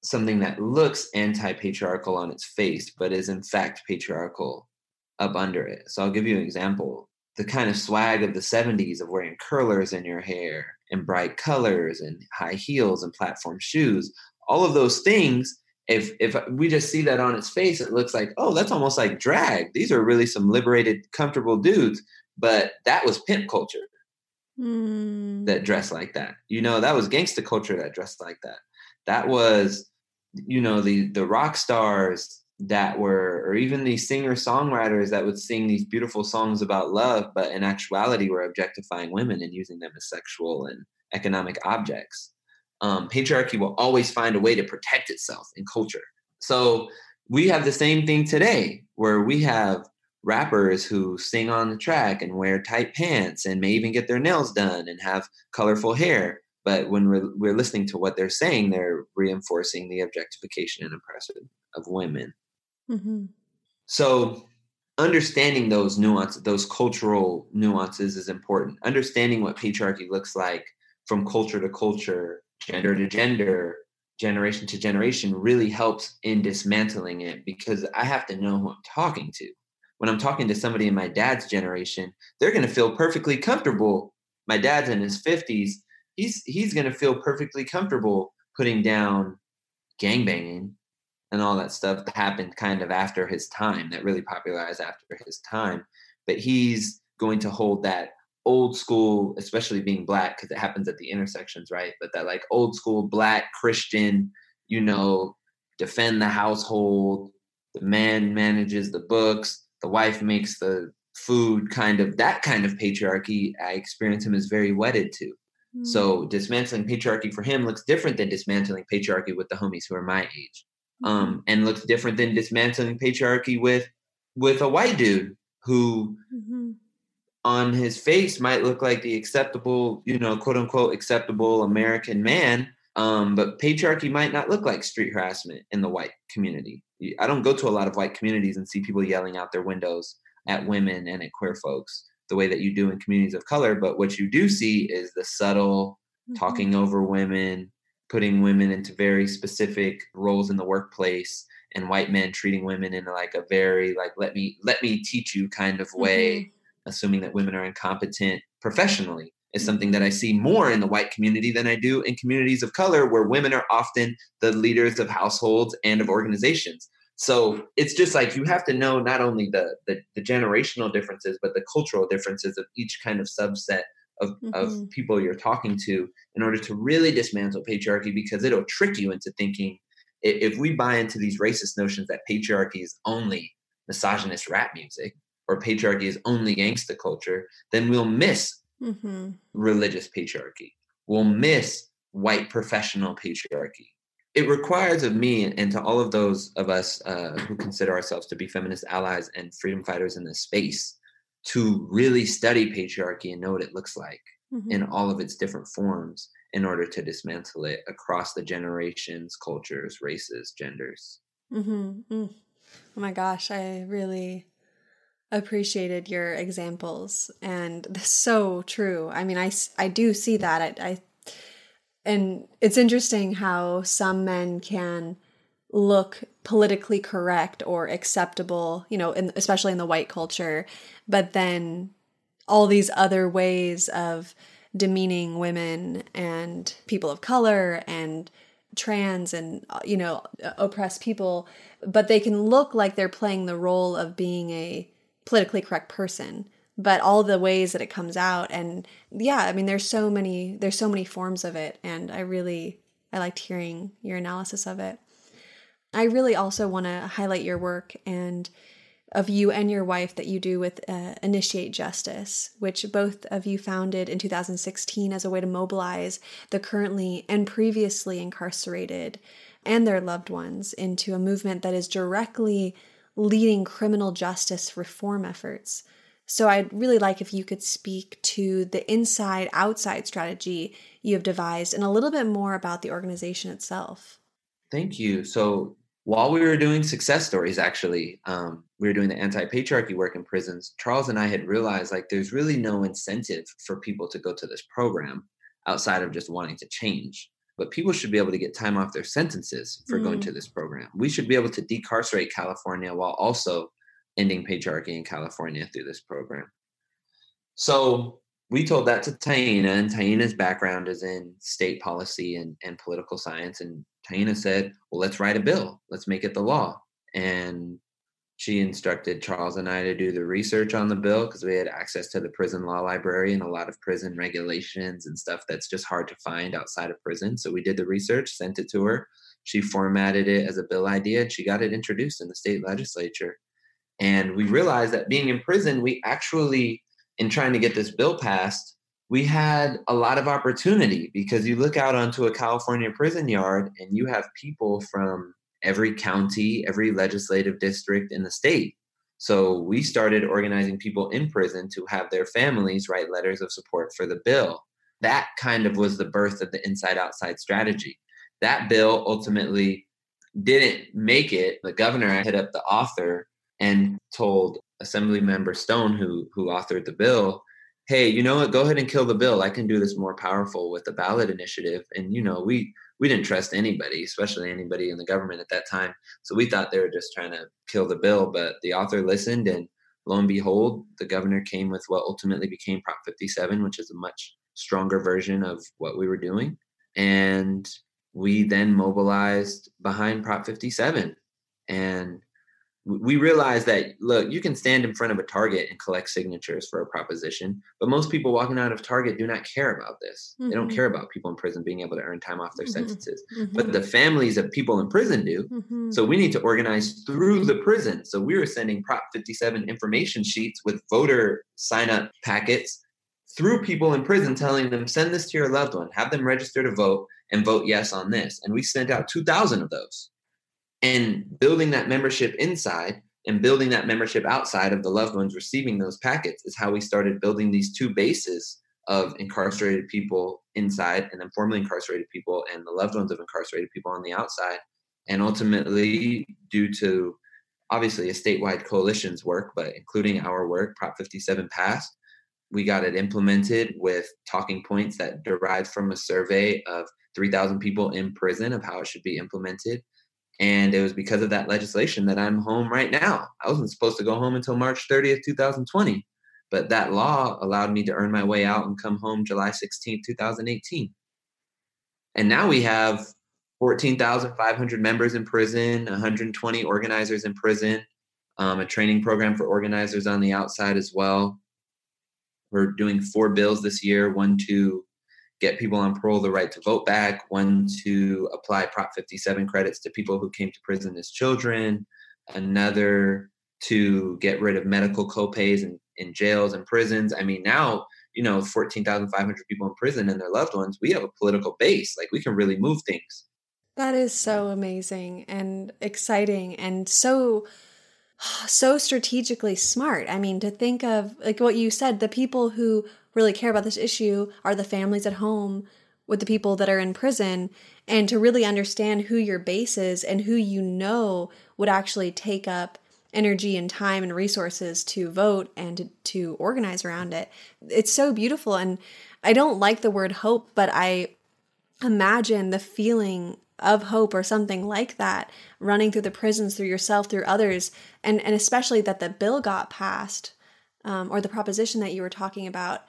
something that looks anti patriarchal on its face, but is in fact patriarchal up under it. So I'll give you an example. The kind of swag of the 70s of wearing curlers in your hair and bright colors and high heels and platform shoes, all of those things if if we just see that on its face, it looks like, oh, that's almost like drag. These are really some liberated, comfortable dudes. But that was pimp culture mm. that dressed like that. You know, that was gangster culture that dressed like that. That was, you know, the the rock stars that were, or even these singer songwriters that would sing these beautiful songs about love, but in actuality were objectifying women and using them as sexual and economic objects um, patriarchy will always find a way to protect itself in culture. So we have the same thing today where we have rappers who sing on the track and wear tight pants and may even get their nails done and have colorful hair. But when we're, we're listening to what they're saying, they're reinforcing the objectification and oppression of women. Mm-hmm. So understanding those nuances, those cultural nuances is important. Understanding what patriarchy looks like from culture to culture gender to gender, generation to generation really helps in dismantling it because I have to know who I'm talking to. When I'm talking to somebody in my dad's generation, they're going to feel perfectly comfortable. My dad's in his 50s. He's he's going to feel perfectly comfortable putting down gangbanging and all that stuff that happened kind of after his time that really popularized after his time but he's going to hold that old school, especially being black, because it happens at the intersections, right? But that like old school black Christian, you know, defend the household, the man manages the books, the wife makes the food, kind of that kind of patriarchy, I experience him as very wedded to. Mm. So dismantling patriarchy for him looks different than dismantling patriarchy with the homies who are my age. Um, mm-hmm. and looks different than dismantling patriarchy with with a white dude who mm-hmm on his face might look like the acceptable, you know, quote unquote acceptable American man. Um, but patriarchy might not look like street harassment in the white community. I don't go to a lot of white communities and see people yelling out their windows at women and at queer folks the way that you do in communities of color. But what you do see is the subtle mm-hmm. talking over women, putting women into very specific roles in the workplace, and white men treating women in like a very like let me let me teach you kind of way. Mm-hmm assuming that women are incompetent professionally is something that I see more in the white community than I do in communities of color, where women are often the leaders of households and of organizations. So it's just like you have to know not only the, the, the generational differences, but the cultural differences of each kind of subset of, Mm-hmm. of people you're talking to in order to really dismantle patriarchy because it'll trick you into thinking if we buy into these racist notions that patriarchy is only misogynist rap music or patriarchy is only gangsta culture, then we'll miss Mm-hmm. religious patriarchy. We'll miss white professional patriarchy. It requires of me and to all of those of us uh, who consider ourselves to be feminist allies and freedom fighters in this space to really study patriarchy and know what it looks like Mm-hmm. in all of its different forms in order to dismantle it across the generations, cultures, races, genders. Mm-hmm. Mm. Oh my gosh, I really appreciated your examples, and so true. I mean, i i do see that. I, I and it's interesting how some men can look politically correct or acceptable, you know, in, especially in the white culture, but then all these other ways of demeaning women and people of color and trans and you know oppressed people but they can look like they're playing the role of being a politically correct person but all the ways that it comes out and yeah i mean there's so many there's so many forms of it and i really i liked hearing your analysis of it. I really also want to highlight your work and of you and your wife that you do with uh, Initiate Justice, which both of you founded in 2016 as a way to mobilize the currently and previously incarcerated and their loved ones into a movement that is directly leading criminal justice reform efforts. So I'd really like if you could speak to the inside outside strategy you have devised and a little bit more about the organization itself. Thank you. So while we were doing success stories, actually, um, we were doing the anti-patriarchy work in prisons. Charles and I had realized like there's really no incentive for people to go to this program outside of just wanting to change. But people should be able to get time off their sentences for going Mm. to this program. We should be able to decarcerate California while also ending patriarchy in California through this program. So we told that to Taina, and Taina's background is in state policy and, and political science. And Taina said, Well, let's write a bill, let's make it the law. And she instructed Charles and I to do the research on the bill because we had access to the prison law library and a lot of prison regulations and stuff that's just hard to find outside of prison. So we did the research, sent it to her. She formatted it as a bill idea and she got it introduced in the state legislature. And we realized that being in prison, we actually, in trying to get this bill passed, we had a lot of opportunity because you look out onto a California prison yard and you have people from every county, every legislative district in the state. So we started organizing people in prison to have their families write letters of support for the bill. That kind of was the birth of the inside outside strategy. That bill ultimately didn't make it. The governor hit up the author and told Assembly Member Stone, who who authored the bill, "Hey, you know what? Go ahead and kill the bill. I can do this more powerful with the ballot initiative." And you know, we we didn't trust anybody, especially anybody in the government at that time. So we thought they were just trying to kill the bill. But the author listened, and lo and behold, the governor came with what ultimately became Prop 57, which is a much stronger version of what we were doing. And we then mobilized behind Prop 57. And we realized that look you can stand in front of a target and collect signatures for a proposition but most people walking out of target do not care about this they don't Mhm. care about people in prison being able to earn time off their Mhm. sentences Mhm. but the families of people in prison do Mhm. so we need to organize through the prison so we were sending prop 57 information sheets with voter sign up packets through people in prison telling them send this to your loved one have them register to vote and vote yes on this and we sent out 2000 of those and building that membership inside and building that membership outside of the loved ones receiving those packets is how we started building these two bases of incarcerated people inside and then formerly incarcerated people and the loved ones of incarcerated people on the outside. And ultimately due to obviously a statewide coalition's work but including our work prop 57 passed we got it implemented with talking points that derived from a survey of 3000 people in prison of how it should be implemented and it was because of that legislation that I'm home right now. I wasn't supposed to go home until March 30th, 2020. But that law allowed me to earn my way out and come home July 16th, 2018. And now we have 14,500 members in prison, 120 organizers in prison, um, a training program for organizers on the outside as well. we're doing four bills this year one to get people on parole the right to vote back, one to apply Prop 57 credits to people who came to prison as children, another to get rid of medical copays in, in jails and prisons. I mean, now, you know, 14,500 people in prison and their loved ones, we have a political base. Like, we can really move things. That is so amazing and exciting and so (sighs) so strategically smart. I mean, to think of like what you said, the people who really care about this issue are the families at home with the people that are in prison. And to really understand who your base is and who you know would actually take up energy and time and resources to vote and to, to organize around it. It's so beautiful. And I don't like the word hope, but I imagine the feeling of hope or something like that running through the prisons through yourself through others. And and especially that the bill got passed um, or the proposition that you were talking about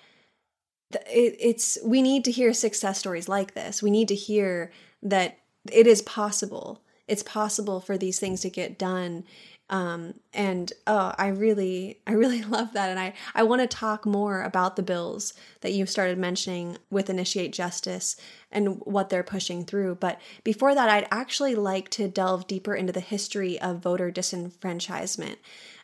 it, it's we need to hear success stories like this. We need to hear that it is possible. It's possible for these things to get done. Um, and oh, I really, I really (laughs) love that, and I, I want to talk more about the bills that you started mentioning with Initiate Justice and what they're pushing through. But before that, I'd actually like to delve deeper into the history of voter disenfranchisement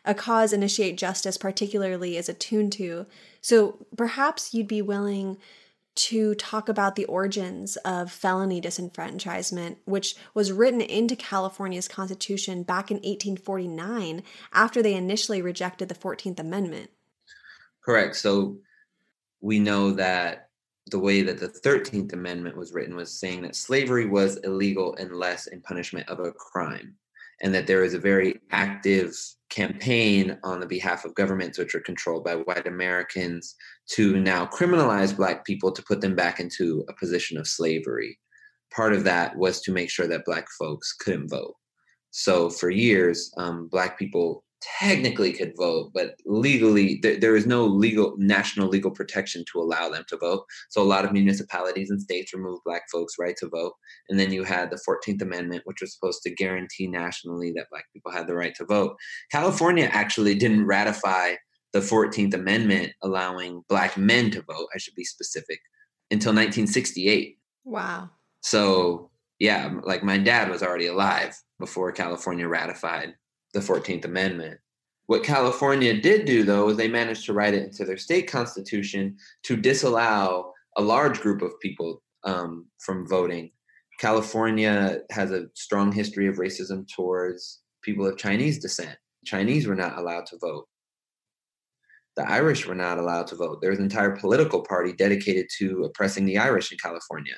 a cause Initiate Justice particularly is attuned to. So perhaps you'd be willing to talk about the origins of felony disenfranchisement, which was written into California's Constitution back in 1849 after they initially rejected the 14th Amendment. Correct. So we know that the way that the 13th Amendment was written was saying that slavery was illegal unless in punishment of a crime and that there is a very active campaign on the behalf of governments which are controlled by white Americans to now criminalize black people to put them back into a position of slavery. Part of that was to make sure that black folks couldn't vote. So for years, um, black people technically could vote, but legally there, there is no legal national legal protection to allow them to vote. So a lot of municipalities and states removed black folks' right to vote. And then you had the 14th Amendment, which was supposed to guarantee nationally that black people had the right to vote. California actually didn't ratify the 14th Amendment allowing black men to vote, I should be specific, until 1968. Wow. So yeah, like my dad was already alive before California ratified the 14th Amendment. What California did do, though, was they managed to write it into their state constitution to disallow a large group of people um, from voting. California has a strong history of racism towards people of Chinese descent. Chinese were not allowed to vote. The Irish were not allowed to vote. There was an entire political party dedicated to oppressing the Irish in California.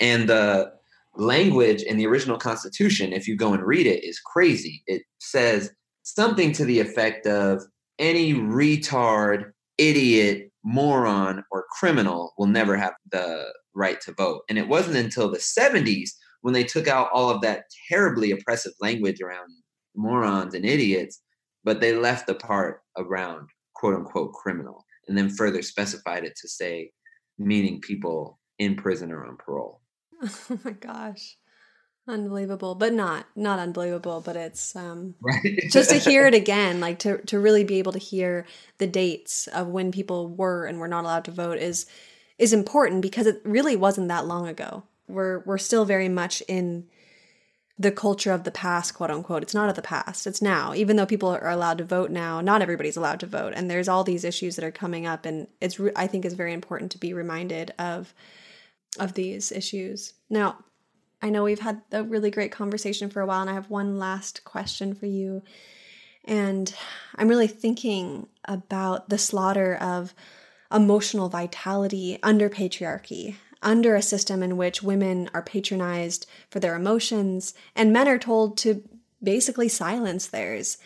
And the language in the original Constitution, if you go and read it, is crazy. It says something to the effect of any retard, idiot, moron, or criminal will never have the right to vote. And it wasn't until the 70s when they took out all of that terribly oppressive language around morons and idiots, but they left the part around quote unquote criminal and then further specified it to say meaning people in prison or on parole. (laughs) Oh my gosh. Unbelievable, but not not unbelievable, but it's um (laughs) right. just to hear it (laughs) again, like to to really be able to hear the dates of when people were and were not allowed to vote is is important because it really wasn't that long ago. We're we're still very much in the culture of the past, quote unquote. It's not of the past. It's now. Even though people are allowed to vote now, not everybody's allowed to vote, and there's all these issues that are coming up, and it's I think is very important to be reminded of of these issues. Now, I know we've had a really great conversation for a while, and I have one last question for you. And I'm really thinking about the slaughter of emotional vitality under patriarchy, under a system in which women are patronized for their emotions and men are told to basically silence theirs.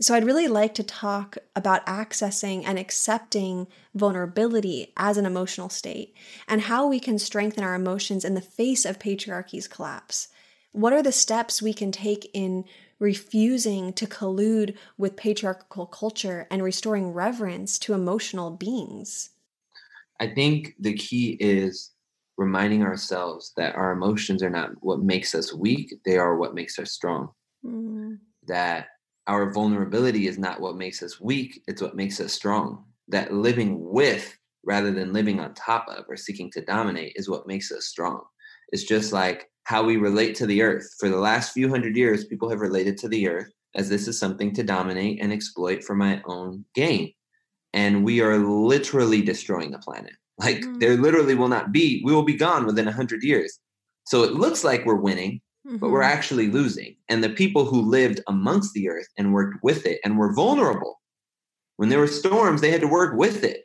So, I'd really like to talk about accessing and accepting vulnerability as an emotional state and how we can strengthen our emotions in the face of patriarchy's collapse. What are the steps we can take in refusing to collude with patriarchal culture and restoring reverence to emotional beings? I think the key is reminding ourselves that our emotions are not what makes us weak, they are what makes us strong. Mm. That our vulnerability is not what makes us weak, it's what makes us strong. That living with rather than living on top of or seeking to dominate is what makes us strong. It's just like how we relate to the earth. For the last few hundred years, people have related to the earth as this is something to dominate and exploit for my own gain. And we are literally destroying the planet. (laughs) Like mm-hmm. there literally will not be, we will be gone within a 100 years. So it looks like we're winning, mm-hmm. but we're mm-hmm. actually losing. And the people who lived amongst the earth and worked with it and were vulnerable, when there were storms, they had to work with it,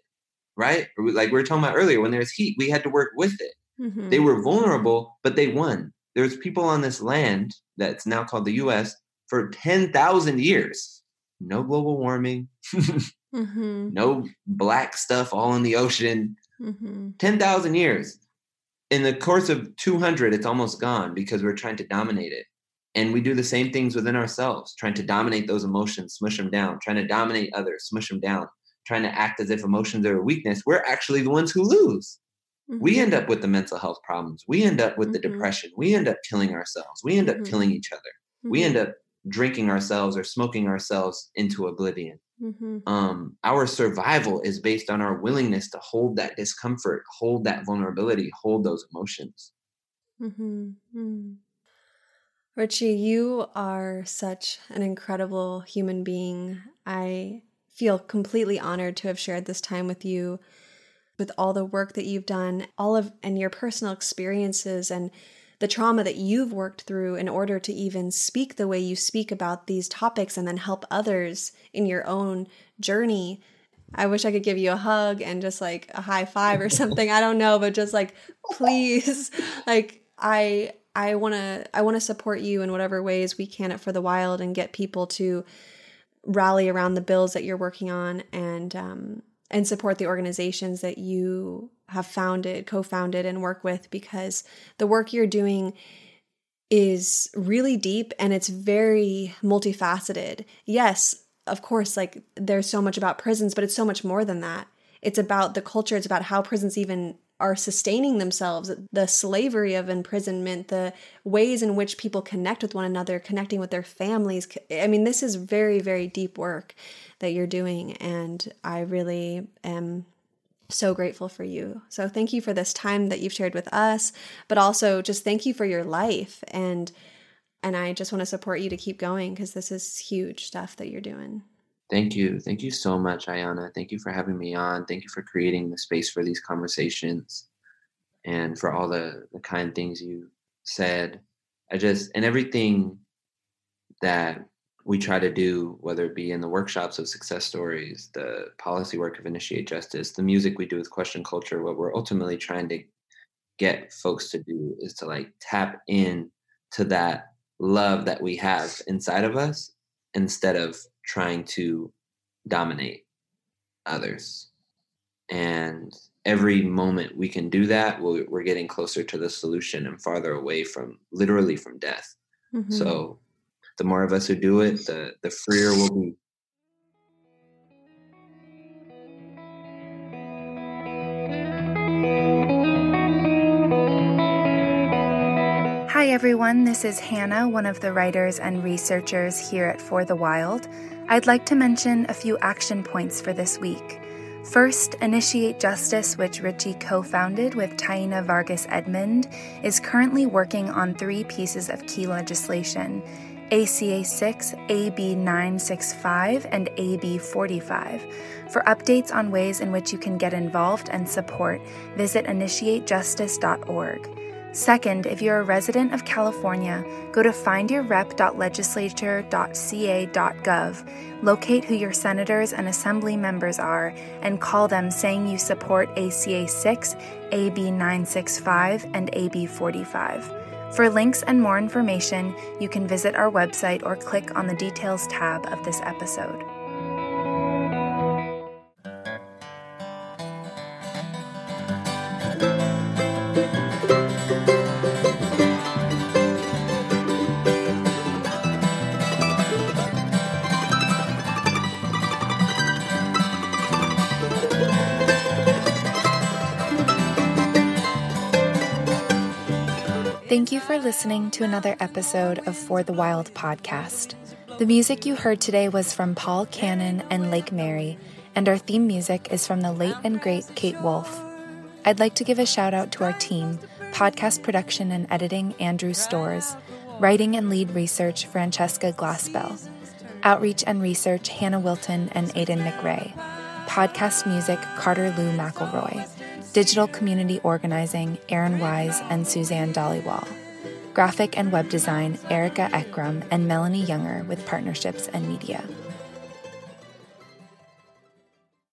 right? Like we were talking about earlier, when there's heat, we had to work with it. Mm-hmm. They were vulnerable, but they won. There's people on this land that's now called the US for 10,000 years. No global warming, (laughs) mm-hmm. no black stuff all in the ocean. Mm-hmm. 10,000 years. In the course of 200, it's almost gone because we're trying to dominate it. And we do the same things within ourselves, trying to dominate those emotions, smush them down, trying to dominate others, smush them down, trying to act as if emotions are a weakness. We're actually the ones who lose. Mm-hmm. We end up with the mental health problems. We end up with mm-hmm. the depression. We end up killing ourselves. We end up mm-hmm. killing each other. We end mm-hmm. up drinking ourselves or smoking ourselves into oblivion. Mm-hmm. Um, our survival is based on our willingness to hold that discomfort, hold that vulnerability, hold those emotions. Mm-hmm. mm-hmm. Richie, you are such an incredible human being. I feel completely honored to have shared this time with you with all the work that you've done, all of and your personal experiences and the trauma that you've worked through in order to even speak the way you speak about these topics and then help others in your own journey. I wish I could give you a hug and just like a high five or something. I don't know, but just like please (laughs) like I I want to I want to support you in whatever ways we can at for the wild and get people to rally around the bills that you're working on and um and support the organizations that you have founded, co founded, and work with because the work you're doing is really deep and it's very multifaceted. Yes, of course, like there's so much about prisons, but it's so much more than that. It's about the culture, it's about how prisons even are sustaining themselves, the slavery of imprisonment, the ways in which people connect with one another, connecting with their families. I mean, this is very, very deep work that you're doing. And I really am so grateful for you. So thank you for this time that you've shared with us, but also just thank you for your life and and I just want to support you to keep going because this is huge stuff that you're doing. Thank you. Thank you so much, Ayana. Thank you for having me on. Thank you for creating the space for these conversations and for all the, the kind things you said. I just, and everything that we try to do, whether it be in the workshops of success stories, the policy work of Initiate Justice, the music we do with Question Culture, what we're ultimately trying to get folks to do is to like tap in to that love that we have inside of us instead of trying to dominate others. And every moment we can do that, we're getting closer to the solution and farther away from literally from death. Mm-hmm. So the more of us who do it, the the freer we'll be. Hi everyone, this is Hannah, one of the writers and researchers here at For the Wild. I'd like to mention a few action points for this week. First, Initiate Justice, which Richie co founded with Taina Vargas Edmond, is currently working on three pieces of key legislation ACA 6, AB 965, and AB 45. For updates on ways in which you can get involved and support, visit initiatejustice.org. Second, if you're a resident of California, go to findyourrep.legislature.ca.gov, locate who your senators and assembly members are, and call them saying you support ACA 6, AB 965, and AB 45. For links and more information, you can visit our website or click on the Details tab of this episode. Thank you for listening to another episode of For the Wild podcast. The music you heard today was from Paul Cannon and Lake Mary, and our theme music is from the late and great Kate Wolf. I'd like to give a shout out to our team podcast production and editing, Andrew Stores, writing and lead research, Francesca Glassbell, outreach and research, Hannah Wilton and Aidan McRae, podcast music, Carter Lou McElroy, digital community organizing, Aaron Wise and Suzanne Dollywall, graphic and web design, Erica Ekram and Melanie Younger with partnerships and media.